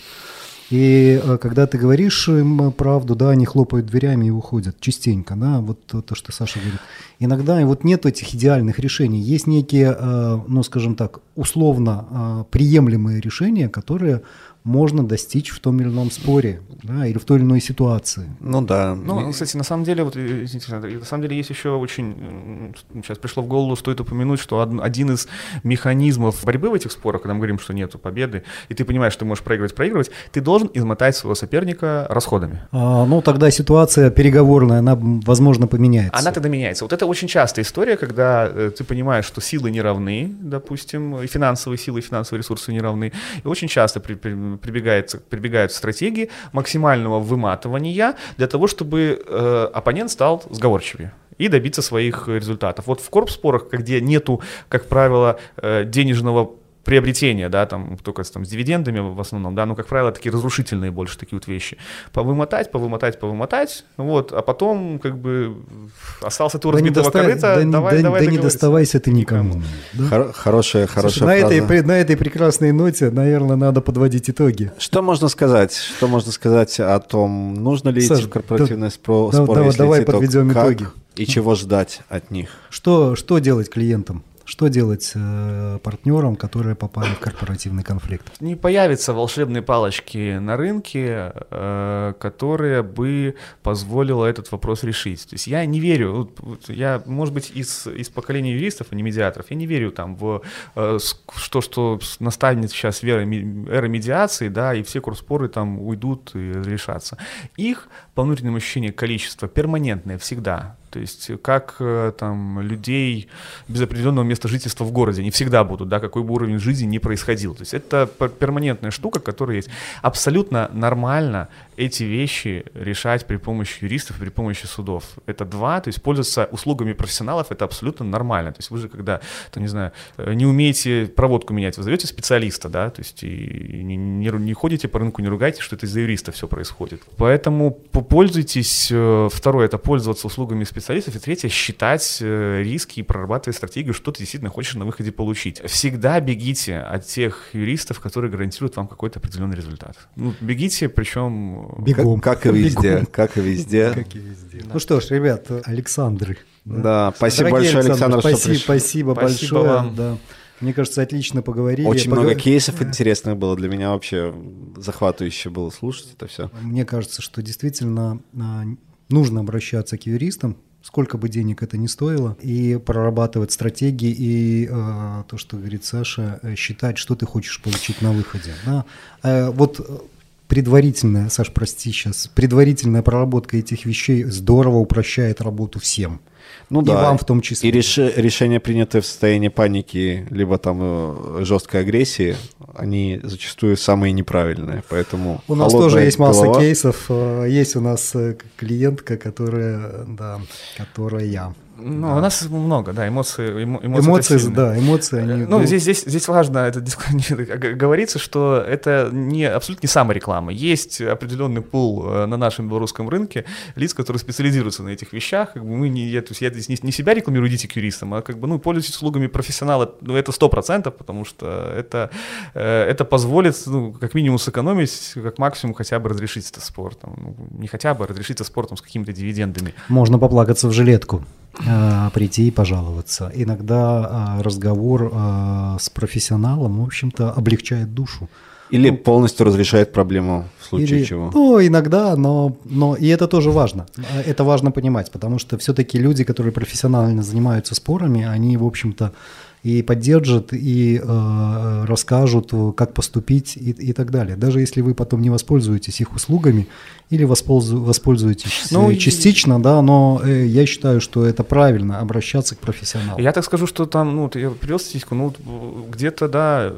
И когда ты говоришь им правду, да, они хлопают дверями и уходят частенько, да, вот то, то, что Саша говорит. Иногда и вот нет этих идеальных решений, есть некие, ну, скажем так, условно э, приемлемые решения, которые можно достичь в том или ином споре, да, или в той или иной ситуации. Ну да. Ну, кстати, на самом деле, вот, э, извините, на самом деле есть еще очень, сейчас пришло в голову, стоит упомянуть, что од- один из механизмов борьбы в этих спорах, когда мы говорим, что нету победы, и ты понимаешь, что ты можешь проигрывать, проигрывать, ты должен измотать своего соперника расходами. А, ну, тогда ситуация переговорная, она, возможно, поменяется. Она тогда меняется. Вот это очень частая история, когда э, ты понимаешь, что силы не равны, допустим, и финансовые силы, и финансовые ресурсы не равны. И очень часто при- при- прибегается, прибегают стратегии максимального выматывания для того, чтобы э, оппонент стал сговорчивее и добиться своих результатов. Вот в корпспорах, где нету, как правило, э, денежного приобретения, да, там, только с, там, с дивидендами в основном, да, ну, как правило, такие разрушительные больше такие вот вещи. Повымотать, повымотать, повымотать, вот, а потом, как бы, остался у Да не, разбитого доста- корыта, да давай, да- давай да не доставайся ты никому. да? Хор- хорошая, Слушай, хорошая на, фраза. этой, при- на этой прекрасной ноте, наверное, надо подводить итоги. Что можно сказать? Что можно сказать о том, нужно ли Саш, идти в корпоративный спро- да- спор, давай- если давай идти, то подведем как итоги. и чего ждать от них? Что, что делать клиентам? Что делать э, партнерам, которые попали в корпоративный конфликт? не появятся волшебные палочки на рынке, э, которые бы позволило этот вопрос решить. То есть я не верю, вот я, может быть, из, из поколения юристов, а не медиаторов, я не верю там в э, что, что настанет сейчас эра, эра медиации, да, и все курспоры там уйдут и разрешатся. Их, по внутреннему ощущению, количество перманентное всегда. То есть как э, там людей без определенного места жительства в городе, они всегда будут, да, какой бы уровень жизни ни происходил. То есть это пер- перманентная штука, которая есть. Абсолютно нормально эти вещи решать при помощи юристов, при помощи судов. Это два, то есть пользоваться услугами профессионалов, это абсолютно нормально. То есть вы же когда, то, не знаю, э, не умеете проводку менять, вы зовете специалиста, да, то есть и не, не не ходите по рынку, не ругайте, что это из-за юриста все происходит. Поэтому по- пользуйтесь, э, второе, это пользоваться услугами специалистов, специалистов, и третье, считать э, риски и прорабатывать стратегию, что ты действительно хочешь на выходе получить. Всегда бегите от тех юристов, которые гарантируют вам какой-то определенный результат. Ну, бегите, причем... Бегом. Как, как и везде, Бегом. как и везде. Как и везде. Ну что ж, ребят, Александры. Да, спасибо Дорогие большое, Александр, Александр спасибо, спасибо, спасибо большое. Вам. Да. Мне кажется, отлично поговорили. Очень много кейсов интересных было для меня вообще захватывающе было слушать это все. Мне кажется, что действительно а, нужно обращаться к юристам, сколько бы денег это ни стоило, и прорабатывать стратегии, и э, то, что говорит Саша, э, считать, что ты хочешь получить на выходе. Да? Э, вот предварительная, Саш, прости сейчас, предварительная проработка этих вещей здорово упрощает работу всем. Ну и да. вам в том числе. И реш... решения, принятые в состоянии паники, либо там э, жесткой агрессии, они зачастую самые неправильные, поэтому... У нас тоже есть голова... масса кейсов. Э, есть у нас э, клиентка, которая, да, которая ну, да. у нас много, да, эмоции. Эмо, эмоции, эмоции да, эмоции. Они, ну, ну, здесь, здесь, здесь важно это говорится, что это не абсолютно не самореклама. Есть определенный пул э, на нашем белорусском рынке лиц, которые специализируются на этих вещах. Как бы мы не, я, то есть я здесь не, не себя рекламирую, идите к юристам, а как бы, ну, пользуйтесь услугами профессионала, ну, это сто процентов, потому что это, э, это позволит, ну, как минимум сэкономить, как максимум хотя бы разрешить это спортом. Ну, не хотя бы, а разрешить это спортом с какими-то дивидендами. Можно поплакаться в жилетку. Э, прийти и пожаловаться. Иногда э, разговор э, с профессионалом, в общем-то, облегчает душу. Или ну, полностью разрешает проблему в случае или, чего. Ну, иногда, но, но и это тоже важно. Это важно понимать, потому что все-таки люди, которые профессионально занимаются спорами, они, в общем-то, и поддержат, и э, расскажут, как поступить и, и так далее. Даже если вы потом не воспользуетесь их услугами или воспользу, воспользуетесь ну, частично, и... да, но э, я считаю, что это правильно обращаться к профессионалу. Я так скажу, что там, ну, я привел статистику, ну, где-то, да,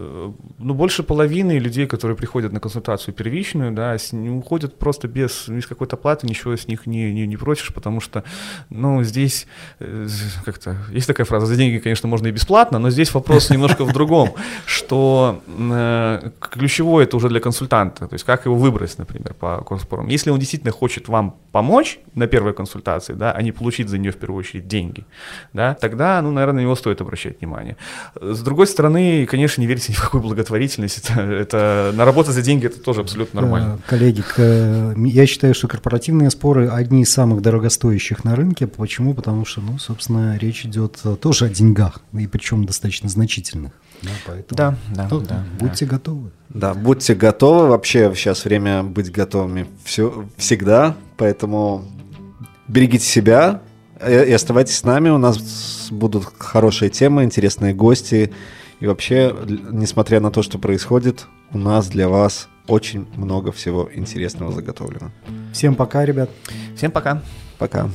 ну, больше половины людей, которые приходят на консультацию первичную, да, не уходят просто без, без какой-то платы, ничего с них не, не, не просишь, потому что, ну, здесь э, как-то, есть такая фраза, за деньги, конечно, можно и бесплатно, но здесь вопрос немножко в другом, что э, ключевое это уже для консультанта, то есть как его выбрать, например, по спорам. Если он действительно хочет вам помочь на первой консультации, да, а не получить за нее в первую очередь деньги, да, тогда, ну, наверное, на него стоит обращать внимание. С другой стороны, конечно, не верьте ни в какую благотворительность, это, это на работу за деньги это тоже абсолютно нормально. Э, коллеги, я считаю, что корпоративные споры одни из самых дорогостоящих на рынке. Почему? Потому что, ну, собственно, речь идет тоже о деньгах, и причем достаточно значительных. Да, поэтому, да, да, ну, да. Будьте да. готовы. Да, будьте готовы. Вообще сейчас время быть готовыми все, всегда. Поэтому берегите себя и оставайтесь с нами. У нас будут хорошие темы, интересные гости. И вообще, несмотря на то, что происходит, у нас для вас очень много всего интересного заготовлено. Всем пока, ребят. Всем пока. Пока.